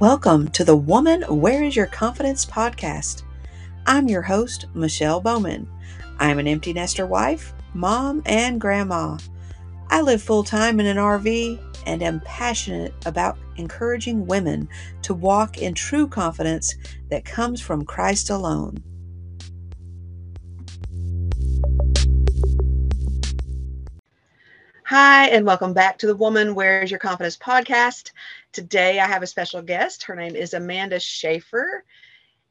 Welcome to the Woman Where is Your Confidence podcast. I'm your host, Michelle Bowman. I'm an empty nester wife, mom, and grandma. I live full time in an RV and am passionate about encouraging women to walk in true confidence that comes from Christ alone. Hi, and welcome back to the Woman Where's Your Confidence podcast. Today I have a special guest. Her name is Amanda Schaefer.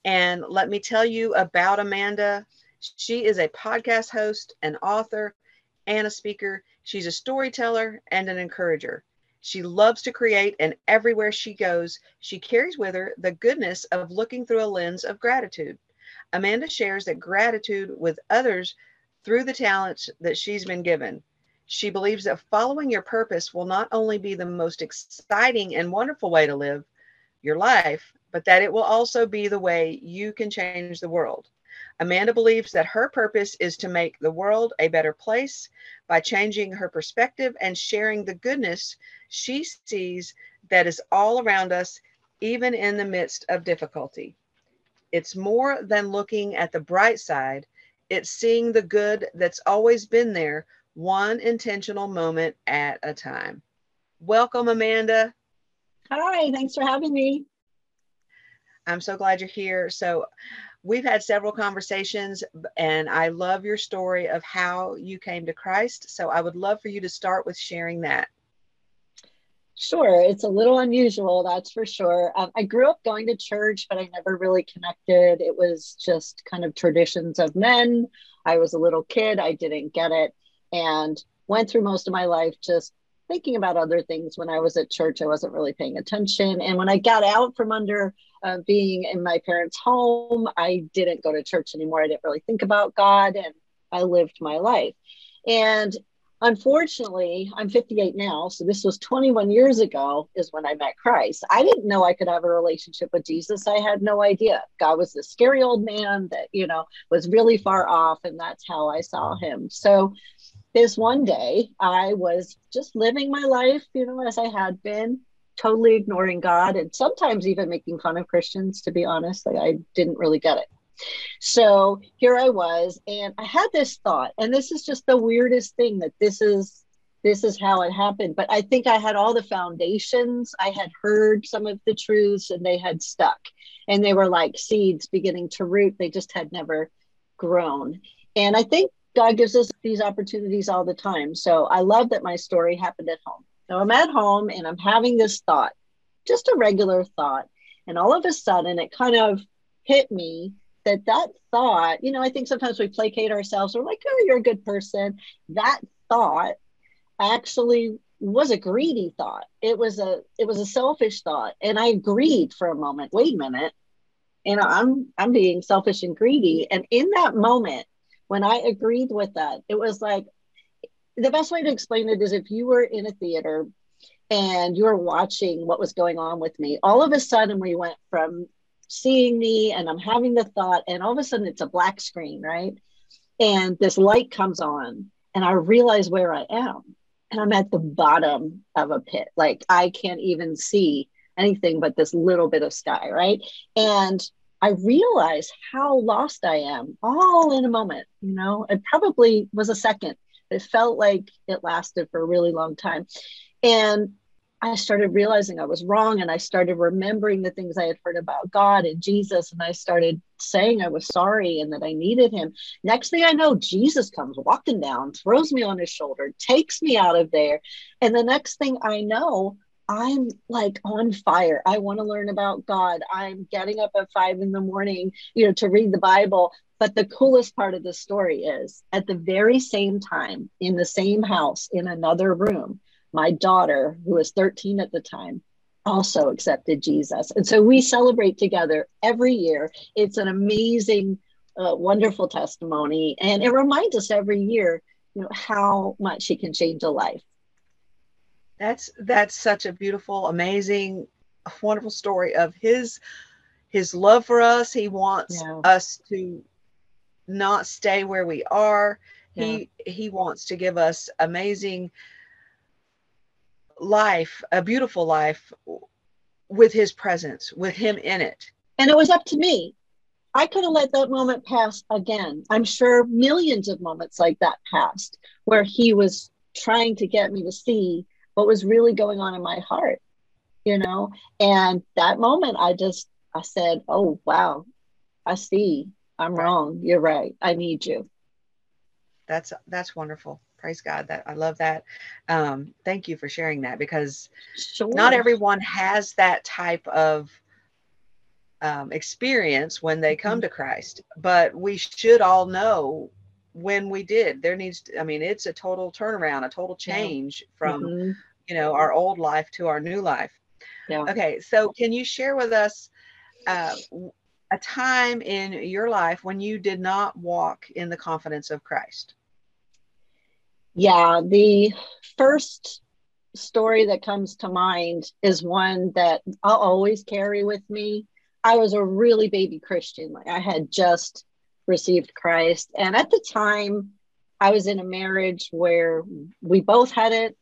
And let me tell you about Amanda. She is a podcast host, an author, and a speaker. She's a storyteller and an encourager. She loves to create, and everywhere she goes, she carries with her the goodness of looking through a lens of gratitude. Amanda shares that gratitude with others through the talents that she's been given. She believes that following your purpose will not only be the most exciting and wonderful way to live your life, but that it will also be the way you can change the world. Amanda believes that her purpose is to make the world a better place by changing her perspective and sharing the goodness she sees that is all around us, even in the midst of difficulty. It's more than looking at the bright side, it's seeing the good that's always been there one intentional moment at a time. Welcome, Amanda. Hi, thanks for having me. I'm so glad you're here. So, we've had several conversations, and I love your story of how you came to Christ. So, I would love for you to start with sharing that. Sure, it's a little unusual, that's for sure. Um, I grew up going to church, but I never really connected. It was just kind of traditions of men. I was a little kid, I didn't get it and went through most of my life just thinking about other things when I was at church. I wasn't really paying attention. And when I got out from under uh, being in my parents' home, I didn't go to church anymore. I didn't really think about God and I lived my life. And unfortunately, I'm 58 now. So this was 21 years ago, is when I met Christ. I didn't know I could have a relationship with Jesus. I had no idea. God was this scary old man that, you know, was really far off. And that's how I saw him. So this one day I was just living my life, you know, as I had been, totally ignoring God and sometimes even making fun of Christians, to be honest. Like I didn't really get it. So here I was, and I had this thought, and this is just the weirdest thing that this is this is how it happened. But I think I had all the foundations. I had heard some of the truths and they had stuck. And they were like seeds beginning to root. They just had never grown. And I think God gives us these opportunities all the time. So I love that my story happened at home. So I'm at home and I'm having this thought, just a regular thought. And all of a sudden it kind of hit me that that thought, you know, I think sometimes we placate ourselves. We're like, oh, you're a good person. That thought actually was a greedy thought. It was a it was a selfish thought. And I agreed for a moment. Wait a minute. You know, I'm I'm being selfish and greedy. And in that moment, when I agreed with that, it was like the best way to explain it is if you were in a theater and you were watching what was going on with me, all of a sudden we went from seeing me and I'm having the thought, and all of a sudden it's a black screen, right? And this light comes on, and I realize where I am. And I'm at the bottom of a pit. Like I can't even see anything but this little bit of sky, right? And I realized how lost I am all in a moment. You know, it probably was a second. but It felt like it lasted for a really long time. And I started realizing I was wrong and I started remembering the things I had heard about God and Jesus. And I started saying I was sorry and that I needed him. Next thing I know, Jesus comes walking down, throws me on his shoulder, takes me out of there. And the next thing I know, I'm like on fire. I want to learn about God. I'm getting up at five in the morning, you know, to read the Bible. But the coolest part of the story is at the very same time, in the same house, in another room, my daughter, who was 13 at the time, also accepted Jesus. And so we celebrate together every year. It's an amazing, uh, wonderful testimony. And it reminds us every year, you know, how much He can change a life. That's that's such a beautiful, amazing, wonderful story of his his love for us. He wants yeah. us to not stay where we are. Yeah. He he wants to give us amazing life, a beautiful life with his presence, with him in it. And it was up to me. I could have let that moment pass again. I'm sure millions of moments like that passed where he was trying to get me to see what was really going on in my heart, you know? And that moment, I just, I said, oh, wow, I see. I'm wrong. You're right. I need you. That's, that's wonderful praise God that I love that. Um, thank you for sharing that because sure. not everyone has that type of um, experience when they come mm-hmm. to Christ, but we should all know when we did. There needs, to, I mean, it's a total turnaround, a total change yeah. from, mm-hmm. You know, our old life to our new life. Yeah. Okay, so can you share with us uh, a time in your life when you did not walk in the confidence of Christ? Yeah, the first story that comes to mind is one that I'll always carry with me. I was a really baby Christian. Like I had just received Christ. And at the time, I was in a marriage where we both hadn't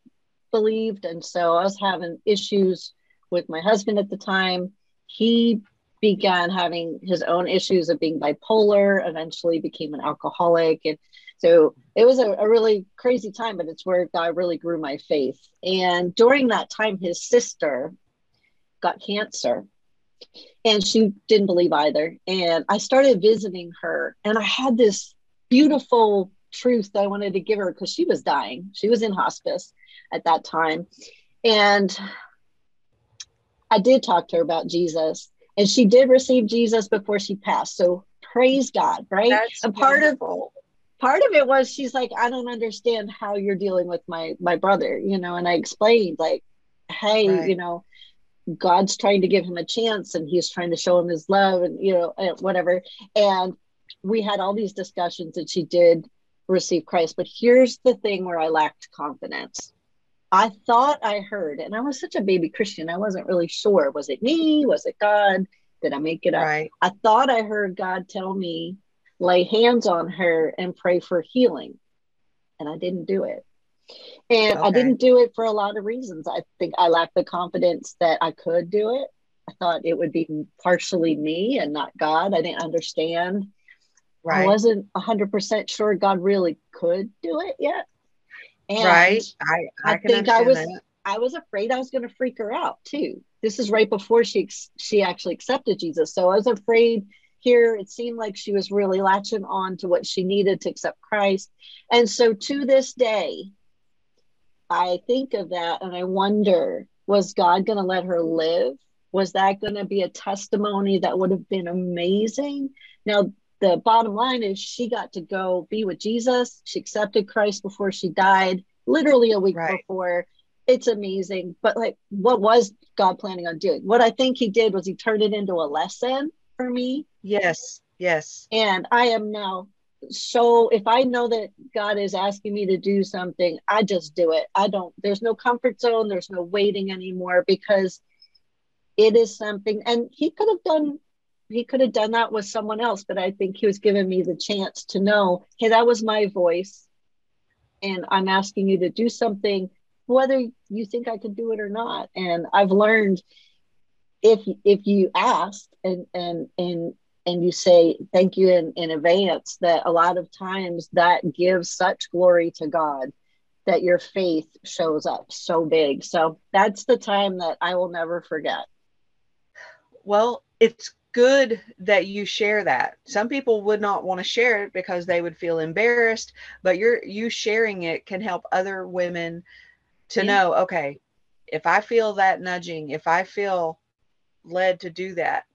believed. And so I was having issues with my husband at the time. He began having his own issues of being bipolar, eventually became an alcoholic. And so it was a, a, really crazy time, but it's where God really grew my faith. And during that time, his sister got cancer and she didn't believe either. And I started visiting her, and I had this beautiful truth that I wanted to give her because she was dying. She was in hospice at that time. And I did talk to her about Jesus, and she did receive Jesus before she passed. So praise God, right? That's and part wonderful. of part of it was she's like i don't understand how you're dealing with my my brother you know and i explained like hey right. you know god's trying to give him a chance and he's trying to show him his love and you know whatever and we had all these discussions and she did receive christ but here's the thing where i lacked confidence i thought i heard and i was such a baby christian i wasn't really sure was it me was it god did i make it up right. i thought i heard god tell me lay hands on her and pray for healing. And I didn't do it. And okay. I didn't do it for a lot of reasons. I think I lacked the confidence that I could do it. I thought it would be partially me and not God. I didn't understand. Right. I wasn't 100% sure God really could do it yet. And right. I, I, I think I was that. I was afraid I was going to freak her out too. This is right before she she actually accepted Jesus. So I was afraid here it seemed like she was really latching on to what she needed to accept Christ. And so to this day, I think of that and I wonder was God going to let her live? Was that going to be a testimony that would have been amazing? Now, the bottom line is she got to go be with Jesus. She accepted Christ before she died, literally a week right. before. It's amazing. But, like, what was God planning on doing? What I think He did was He turned it into a lesson for me. Yes, yes. And I am now so if I know that God is asking me to do something, I just do it. I don't, there's no comfort zone, there's no waiting anymore because it is something, and He could have done. He could have done that with someone else, but I think he was giving me the chance to know, hey, that was my voice. And I'm asking you to do something, whether you think I can do it or not. And I've learned if if you ask and and and and you say thank you in, in advance that a lot of times that gives such glory to god that your faith shows up so big so that's the time that i will never forget well it's good that you share that. Some people would not want to share it because they would feel embarrassed but you're you sharing it can help other women to yeah. know okay if i feel that nudging if i feel led to do that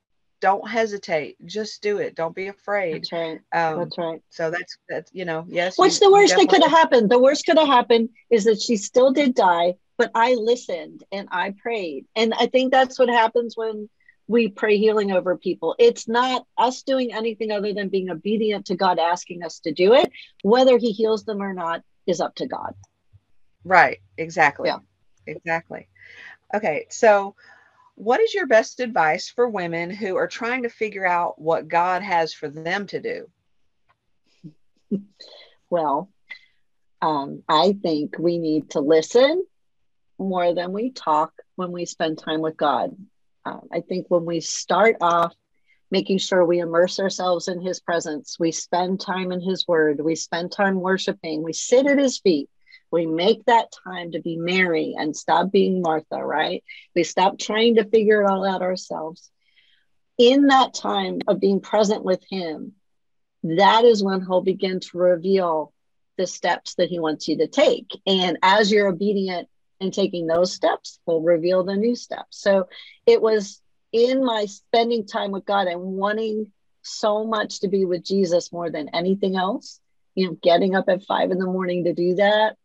don't hesitate. Just do it. Don't be afraid. That's right. Um, that's right. so that's that's you know yes what's you, the worst that could have happened the worst could have happened is that she still did die but i listened and i prayed. And i think that's what happens when we pray healing over people. It's not us doing anything other than being obedient to god asking us to do it. Whether he heals them or not is up to god. Right. Exactly. Yeah. Exactly. Okay. So what is your best advice for women who are trying to figure out what God has for them to do? Well, um, I think we need to listen more than we talk when we spend time with God. Um, I think when we start off making sure we immerse ourselves in his presence, we spend time in his word, we spend time worshiping, we sit at his feet, we make that time to be Mary and stop being Martha, right? We stop trying to figure it all out ourselves. In that time of being present with him, that is when he'll begin to reveal the steps that he wants you to take. And as you're obedient and taking those steps, he'll reveal the new steps. So it was in my spending time with God and wanting so much to be with Jesus more than anything else, you know, getting up at five in the morning to do that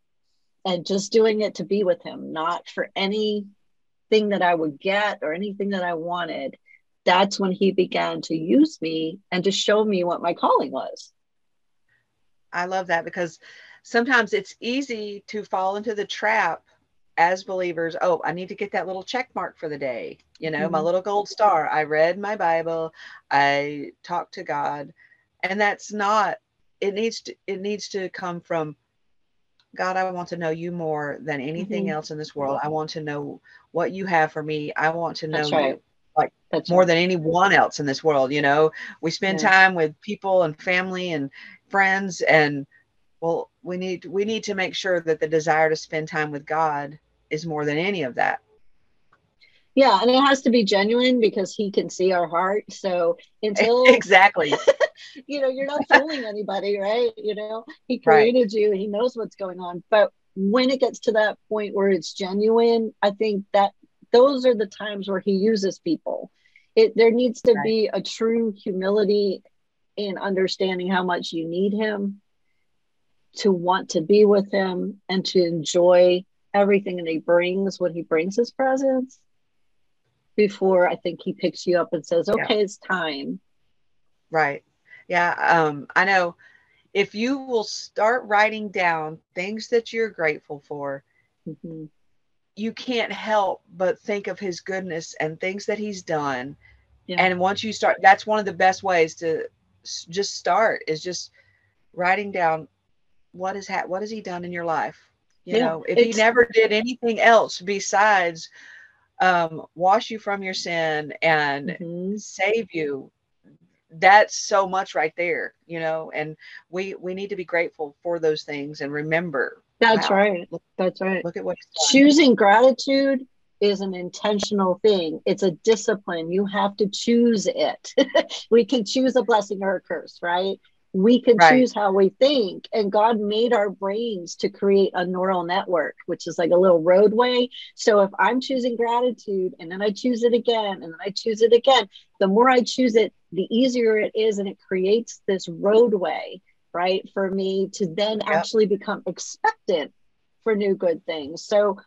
and just doing it to be with him, not for anything that I would get or anything that I wanted. That's when he began to use me and to show me what my calling was. I love that because sometimes it's easy to fall into the trap as believers oh i need to get that little check mark for the day you know mm-hmm. my little gold star i read my bible i talked to god and that's not it needs to it needs to come from god i want to know you more than anything mm-hmm. else in this world i want to know what you have for me i want to know that's right. you like that's more right. than anyone else in this world you know we spend yeah. time with people and family and friends and well we need we need to make sure that the desire to spend time with god is more than any of that. Yeah and it has to be genuine because he can see our heart. So until exactly. You know you're not fooling anybody right? You know he created right. you. He knows what's going on. But when it gets to that point where it's genuine i think that those are the times where he uses people. It there needs to right. be a true humility in understanding how much you need him to want to be with him and to enjoy everything and he brings when he brings his presence before I think he picks you up and says, okay, yeah. it's time. Right. Yeah. Um, I know if you will start writing down things that you're grateful for, mm-hmm. you can't help but think of his goodness and things that he's done. Yeah. And once you start, that's one of the best ways to just start is just writing down what is ha- what has he done in your life you yeah, know, if he never did anything else besides um, wash you from your sin and mm-hmm. save you, that's so much right there, you know. And we we need to be grateful for those things and remember. That's wow, right. Look, that's right. Look at what choosing gratitude is an intentional thing. It's a discipline. You have to choose it. we can choose a blessing or a curse, right? We can right. choose how we think and god made our brains to create a neural network which is like a little roadway so if i'm choosing gratitude and then i choose it again and then i choose it again the more i choose it the easier it is and it creates this roadway right for me to then yep. actually become expectant for new good things so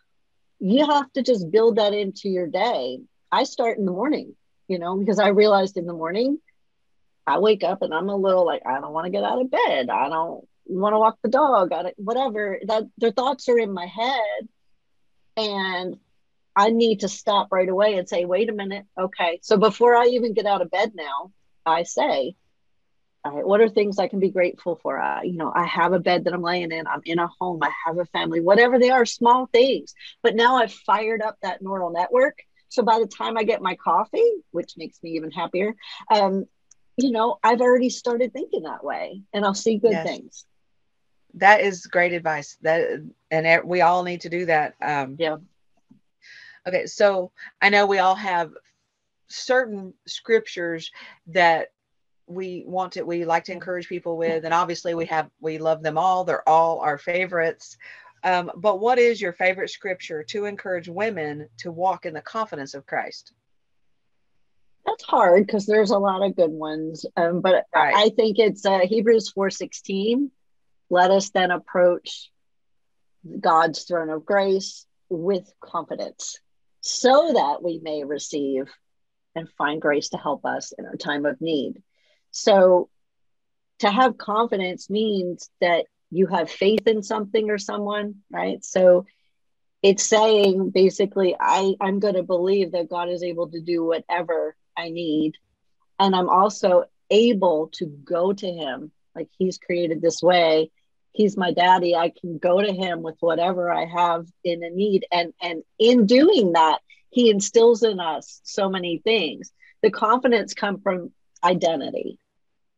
you have to just build that into your day i start in the morning you know because i realized in the morning I wake up and I'm a little like, I don't want to get out of bed. I don't want to walk the dog. I whatever. That their thoughts are in my head, and I need to stop right away and say, wait a minute. Okay. So before I even get out of bed now, I say, what are things I can be grateful for? Uh, you know, I have a bed that I'm laying in. I'm in a home. I have a family, whatever they are, small things. But now I've fired up that neural network. So by the time I get my coffee, which makes me even happier, um, you know, I've already started thinking that way and I'll see good yes. things. That is great advice. That and we all need to do that. Um, yeah. Okay, so I know we all have certain scriptures that we want to we like to encourage people with and obviously we have we love them all they're all our favorites um, but what is your favorite scripture to encourage women to walk in the confidence of christ that's hard because there's a lot of good ones. Um, but right. I think it's uh, Hebrews 4:16. Let us then approach God's throne of grace with confidence, so that we may receive and find grace to help us in our time of need. So, to have confidence means that you have faith in something or someone, right? So, it's saying basically, I, I'm going to believe that God is able to do whatever I need. And I'm also able to go to him like he's created this way. He's my daddy. I can go to him with whatever I have in a need. And and in doing that, he instills in us so many things. The confidence come from identity.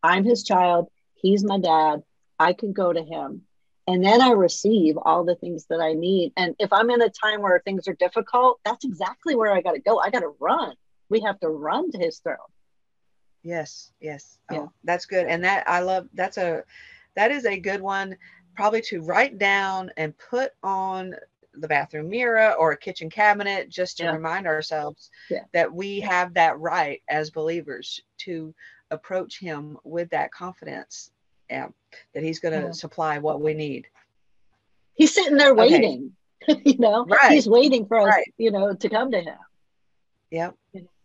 I'm his child. He's my dad. I can go to him. And then I receive all the things that I need. And if I'm in a time where things are difficult, that's exactly where I got to go. I got to run. We have to run to his throne. Yes, yes. Oh, yeah. Oh, that's good. And that I love that's a that is a good one probably to write down and put on the bathroom mirror or a kitchen cabinet just to yeah. remind ourselves yeah. that we have that right as believers to approach him with that confidence yeah, that he's going to yeah. supply what we need he's sitting there waiting okay. you know right. he's waiting for us right. you know to come to him yep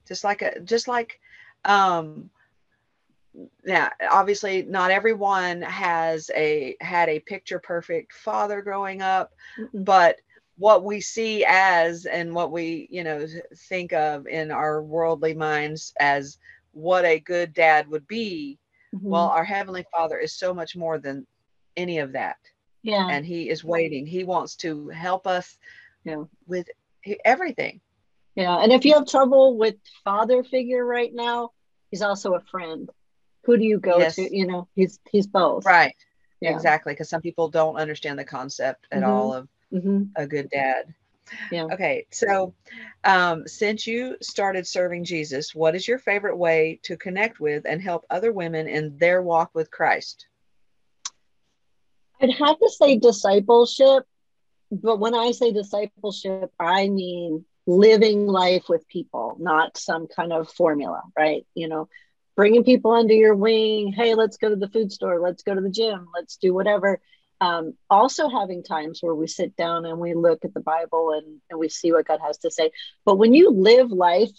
just like a just like um now obviously not everyone has a had a picture perfect father growing up mm-hmm. but what we see as and what we you know think of in our worldly minds as what a good dad would be mm-hmm. well our heavenly father is so much more than any of that yeah and he is waiting he wants to help us yeah. with everything yeah and if you have trouble with father figure right now he's also a friend who do you go yes. to you know he's he's both right yeah. exactly because some people don't understand the concept at mm-hmm. all of mm-hmm. a good dad. Yeah. Okay. So, um, since you started serving Jesus, what is your favorite way to connect with and help other women in their walk with Christ? I'd have to say discipleship, but when I say discipleship, I mean living life with people, not some kind of formula, right? You know, bringing people under your wing. Hey, let's go to the food store. Let's go to the gym. Let's do whatever um, also having times where we sit down and we look at the Bible and, and we see what God has to say. But when you live life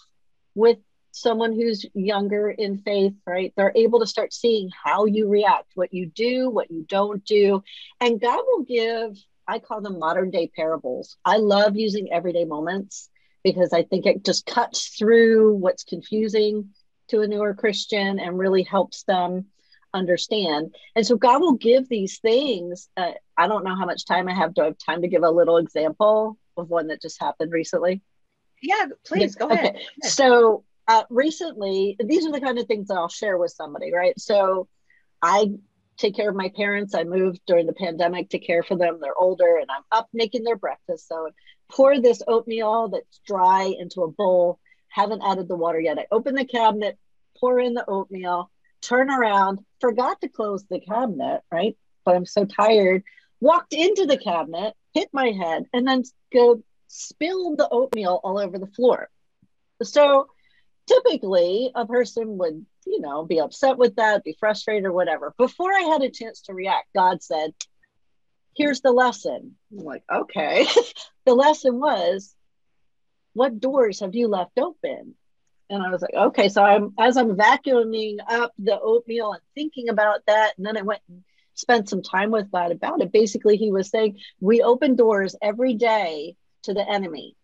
with someone who's younger in faith, right, they're able to start seeing how you react, what you do, what you don't do. And God will give, I call them modern day parables. I love using everyday moments because I think it just cuts through what's confusing to a newer Christian and really helps them understand. And so God will give these things. Uh, I don't know how much time I have. Do I have time to give a little example of one that just happened recently? Yeah, please go ahead. Okay. So uh, recently, these are the kind of things that I'll share with somebody, right? So I take care of my parents. I moved during the pandemic to care for them. They're older and I'm up making their breakfast. So pour this oatmeal that's dry into a bowl. Haven't added the water yet. I open the cabinet, pour in the oatmeal, turn around, forgot to close the cabinet, right? But I'm so tired, walked into the cabinet, hit my head, and then go spilled the oatmeal all over the floor. So typically a person would, you know, be upset with that, be frustrated or whatever. Before I had a chance to react, God said, Here's the lesson. I'm like, okay. the lesson was, what doors have you left open? and I was like, okay. So I'm as I'm vacuuming up the oatmeal and thinking about that, and then I went and spent some time with God about it. Basically, he was saying we open doors every day to the enemy,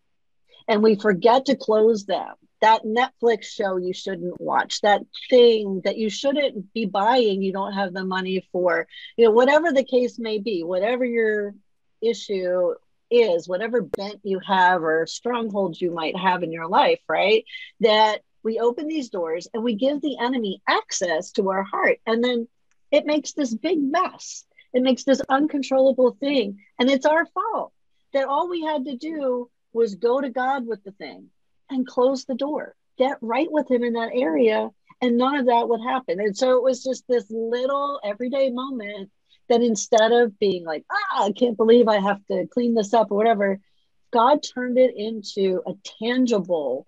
and we forget to close them. That Netflix show you shouldn't watch, that thing that you shouldn't be buying, you don't have the money for, you know, whatever the case may be, whatever your issue is, whatever bent you have or strongholds you might have in your life, right? That we open these doors and we give the enemy access to our heart. And then it makes this big mess. It makes this uncontrollable thing. And it's our fault that all we had to do was go to God with the thing and close the door, get right with Him in that area. And none of that would happen. And so it was just this little everyday moment that instead of being like, ah, I can't believe I have to clean this up or whatever, God turned it into a tangible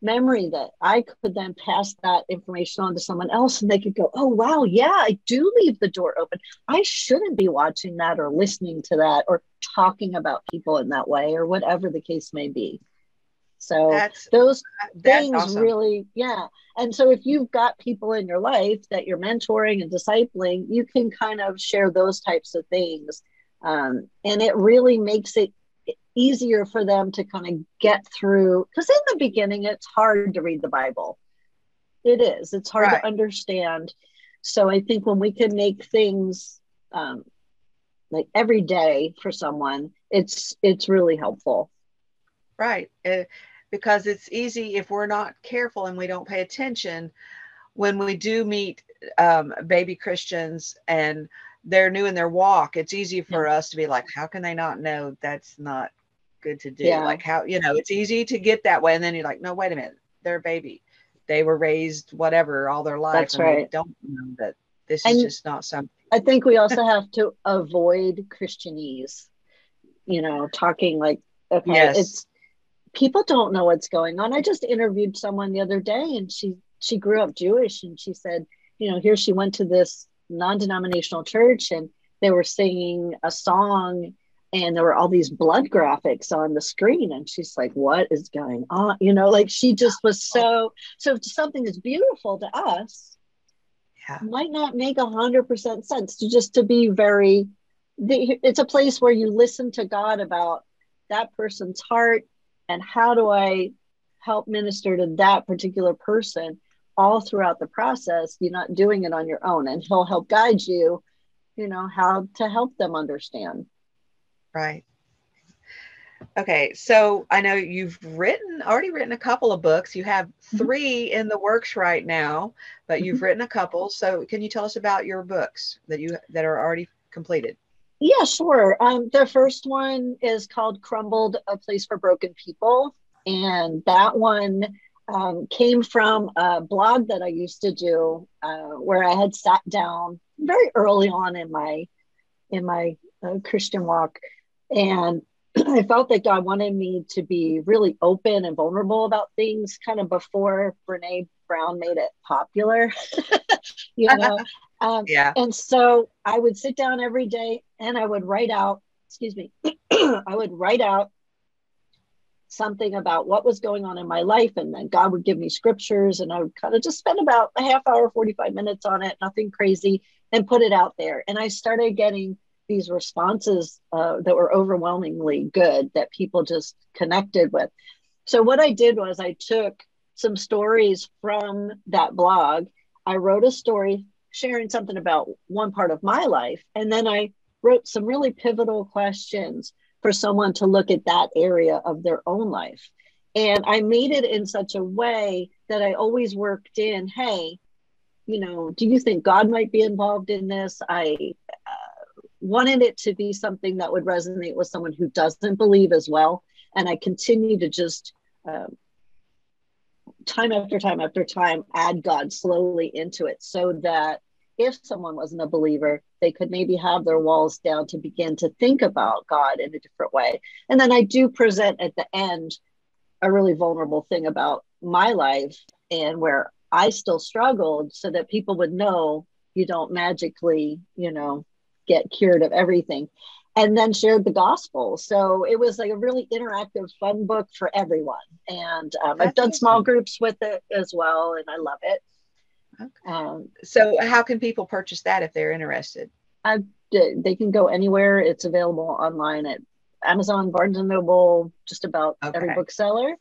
memory that I could then pass that information on to someone else and they could go, oh, wow, yeah, I do leave the door open. I shouldn't be watching that or listening to that or talking about people in that way or whatever the case may be. So that's, those that's things awesome. really, yeah. And so if you've got people in your life that you're mentoring and discipling, you can kind of share those types of things. Um, and it really makes it easier for them to kind of get through. Because in the beginning, it's hard to read the Bible. It is, it's hard right. to understand. So I think when we can make things um, like every day for someone, it's it's really helpful. right. Uh, because it's easy if we're not careful and we don't pay attention when we do meet um, baby Christians and they're new in their walk, it's easy for yeah. us to be like, how can they not know that's not good to do? Yeah. Like how, you know, it's easy to get that way. And then you're like, no, wait a minute, they're a baby. They were raised whatever all their life. That's right. don't know that this and is just not something. I think we also have to avoid Christianese, you know, talking like, okay, yes. it's people don't know what's going on. I just interviewed someone the other day and she she grew up Jewish and she said, you know, here she went to this non-denominational church and they were singing a song and there were all these blood graphics on the screen and she's like what is going on you know like she just was so so something that's beautiful to us yeah. might not make a hundred percent sense to just to be very it's a place where you listen to god about that person's heart and how do i help minister to that particular person all throughout the process you're not doing it on your own and he'll help guide you you know how to help them understand right okay so i know you've written already written a couple of books you have mm-hmm. 3 mm-hmm. in the works right now but you've mm-hmm. written a couple so can you tell us about your books that you that are already completed yeah sure um, the first one is called crumbled a place for broken people and that one um, came from a blog that I used to do uh, where I had sat down very early on in my in my uh, Christian walk, and I felt that God wanted me to be really open and vulnerable about things, kind of before Brene Brown made it popular, you know. Um, yeah. And so I would sit down every day and I would write out. Excuse me. I would write out something about what was going on in my life and then god would give me scriptures and i would kind of just spend about a half hour 45 minutes on it nothing crazy and put it out there and i started getting these responses uh, that were overwhelmingly good that people just connected with so what i did was i took some stories from that blog i wrote a story sharing something about one part of my life and then i wrote some really pivotal questions for someone to look at that area of their own life. And I made it in such a way that I always worked in, hey, you know, do you think God might be involved in this? I uh, wanted it to be something that would resonate with someone who doesn't believe as well. And I continue to just um, time after time after time add God slowly into it so that if someone wasn't a believer, they could maybe have their walls down to begin to think about God in a different way. And then I do present at the end a really vulnerable thing about my life and where I still struggled so that people would know you don't magically, you know, get cured of everything. And then shared the gospel. So it was like a really interactive, fun book for everyone. And um, I've done small groups with it as well, and I love it. Okay. Um, so how can people purchase that if they're interested? I, they can go anywhere. It's available online at Amazon, Barnes and Noble, just about okay. every bookseller.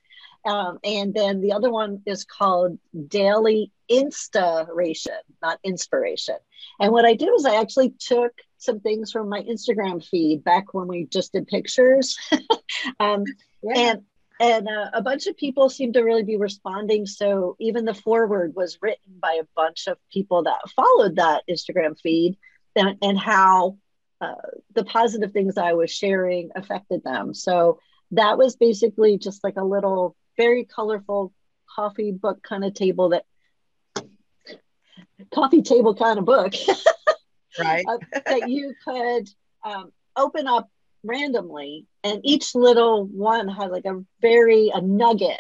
Um, and then the other one is called Daily Inspiration, not Inspiration. And what I did was I actually took some things from my Instagram feed back when we just did pictures. um, yeah. And and uh, a bunch of people seem to really be responding. So even the foreword was written by a bunch of people that followed that instagram feed and, and how uh, the positive things i was sharing affected them. So that was basically just like a little very colorful coffee book kind of table that coffee table kind of book. Right. Uh, that you could um, open up randomly and each little one had like a very a nugget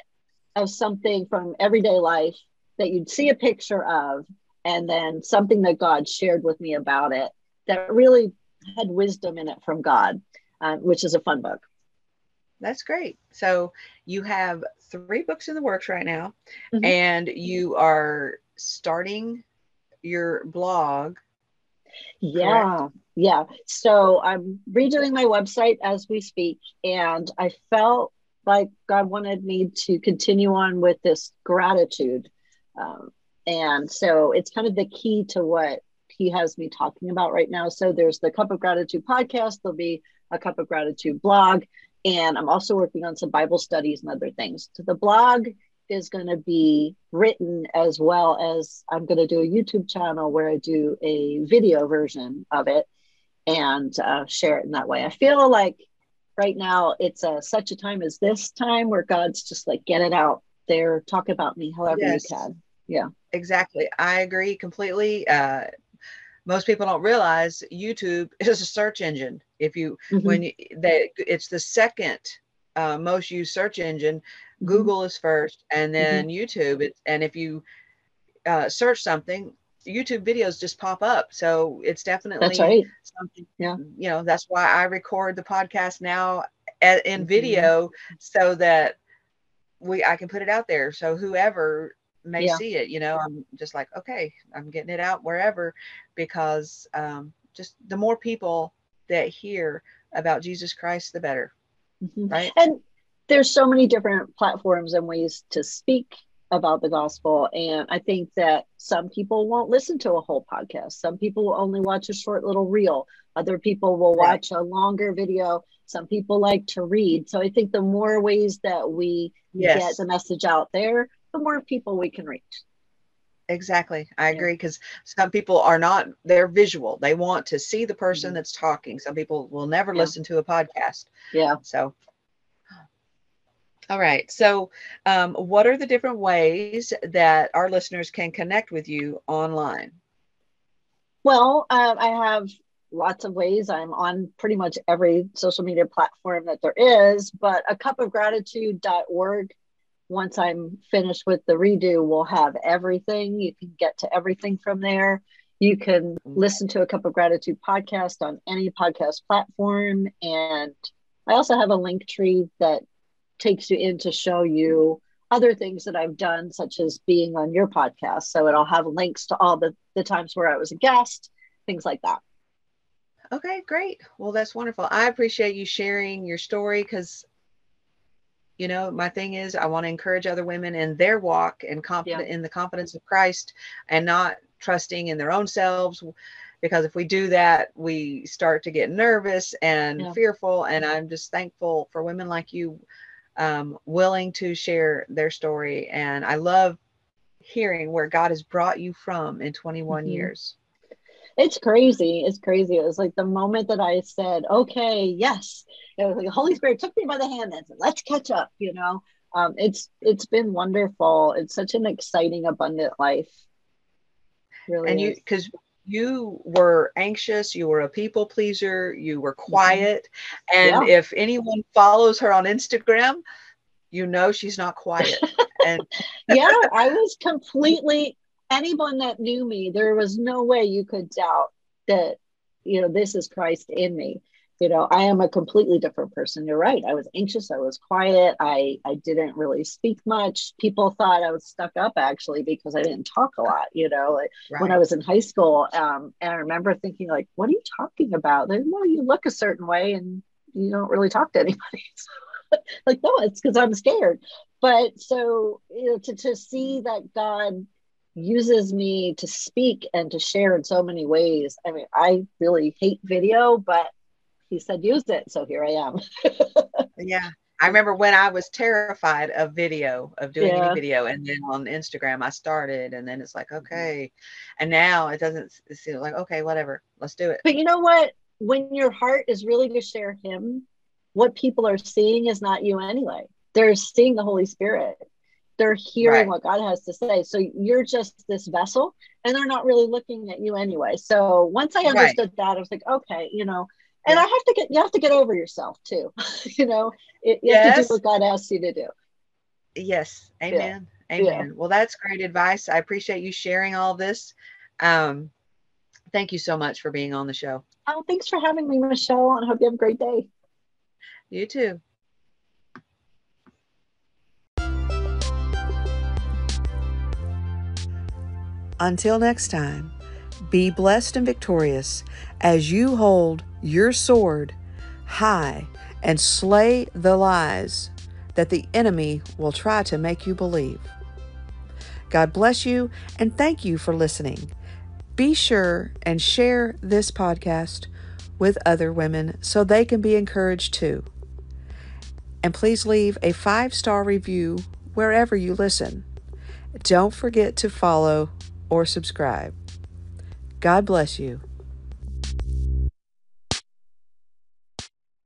of something from everyday life that you'd see a picture of and then something that god shared with me about it that really had wisdom in it from god uh, which is a fun book that's great so you have three books in the works right now mm-hmm. and you are starting your blog yeah correct? yeah so i'm redoing my website as we speak and i felt like god wanted me to continue on with this gratitude um, and so it's kind of the key to what he has me talking about right now so there's the cup of gratitude podcast there'll be a cup of gratitude blog And I'm also working on some Bible studies and other things. So the blog is going to be written as well as I'm going to do a YouTube channel where I do a video version of it and uh, share it in that way. I feel like right now it's a, such a time as this time where God's just like, get it out there, talk about me however yes. you can. Yeah. Exactly. I agree completely. Uh, most people don't realize YouTube is a search engine. If you, mm-hmm. when you, they, it's the second uh, most used search engine, mm-hmm. Google is first and then mm-hmm. YouTube. It, and if you uh, search something, YouTube videos just pop up. So it's definitely that's right. something, yeah. you know, that's why I record the podcast now at, in mm-hmm. video so that we, I can put it out there. So whoever may yeah. see it, you know, I'm just like, okay, I'm getting it out wherever because um, just the more people that hear about Jesus Christ, the better. Mm-hmm. Right. And there's so many different platforms and ways to speak about the gospel. And I think that some people won't listen to a whole podcast. Some people will only watch a short little reel. Other people will watch right. a longer video. Some people like to read. So I think the more ways that we yes. get the message out there, the more people we can reach. Exactly. I agree because some people are not, they're visual. They want to see the person mm-hmm. that's talking. Some people will never yeah. listen to a podcast. Yeah. So all right. So, um, what are the different ways that our listeners can connect with you online? Well, uh, I have lots of ways. I'm on pretty much every social media platform that there is, but a cup of gratitude.org. Once I'm finished with the redo, we'll have everything. You can get to everything from there. You can listen to a cup of gratitude podcast on any podcast platform. And I also have a link tree that takes you in to show you other things that I've done, such as being on your podcast. So it'll have links to all the, the times where I was a guest, things like that. Okay, great. Well, that's wonderful. I appreciate you sharing your story because, you know, my thing is I want to encourage other women in their walk and confident yeah. in the confidence of Christ and not trusting in their own selves. Because if we do that, we start to get nervous and yeah. fearful. And I'm just thankful for women like you um, willing to share their story. And I love hearing where God has brought you from in 21 mm-hmm. years. It's crazy. It's crazy. It was like the moment that I said, okay, yes, it was like the Holy Spirit took me by the hand and said, let's catch up, you know? Um, it's it's been wonderful. It's such an exciting, abundant life. Really, and you because you were anxious, you were a people pleaser, you were mm-hmm. quiet. And yeah. if anyone follows her on Instagram, you know she's not quiet. And yeah, I was completely anyone that knew me, there was no way you could doubt that, you know, this is Christ in me. You know i am a completely different person. You're right. I was anxious. I was quiet. I i didn't really speak much. People thought i was stuck up actually because i didn't talk a lot you know like right. when i was in high school um, and i remember thinking like what are you talking about? Like, well you look a certain way and you don't really talk to anybody. Like no it's because i'm scared. But so you know to, to see that god uses me to speak and to share in so many ways. I mean i really hate video but he said use it. So here i am. Yeah. I remember when i was terrified of video of doing yeah. any video and then on instagram i started and then it's like mm-hmm. okay. And now it doesn't seem like okay whatever let's do it. But you know what? When your heart is really to share him what people are seeing is not you anyway. They're seeing the holy spirit they're hearing right. what God has to say. So you're just this vessel and they're not really looking at you anyway. So once I understood right. that, I was like, okay, you know, and I have to get you have to get over yourself too. you know, it, you yes. have to do what God asks you to do. Yes. Amen. Yeah. Amen. Yeah. Well, that's great advice. I appreciate you sharing all this. Um, thank you so much for being on the show. Oh, thanks for having me, Michelle. And I hope you have a great day. You too. Until next time. Be blessed and victorious as you hold your sword high and slay the lies that the enemy will try to make you believe. God bless you and thank you for listening. Be sure and share this podcast with other women so they can be encouraged too. And please leave a five star review wherever you listen. Don't forget to follow or subscribe. God bless you.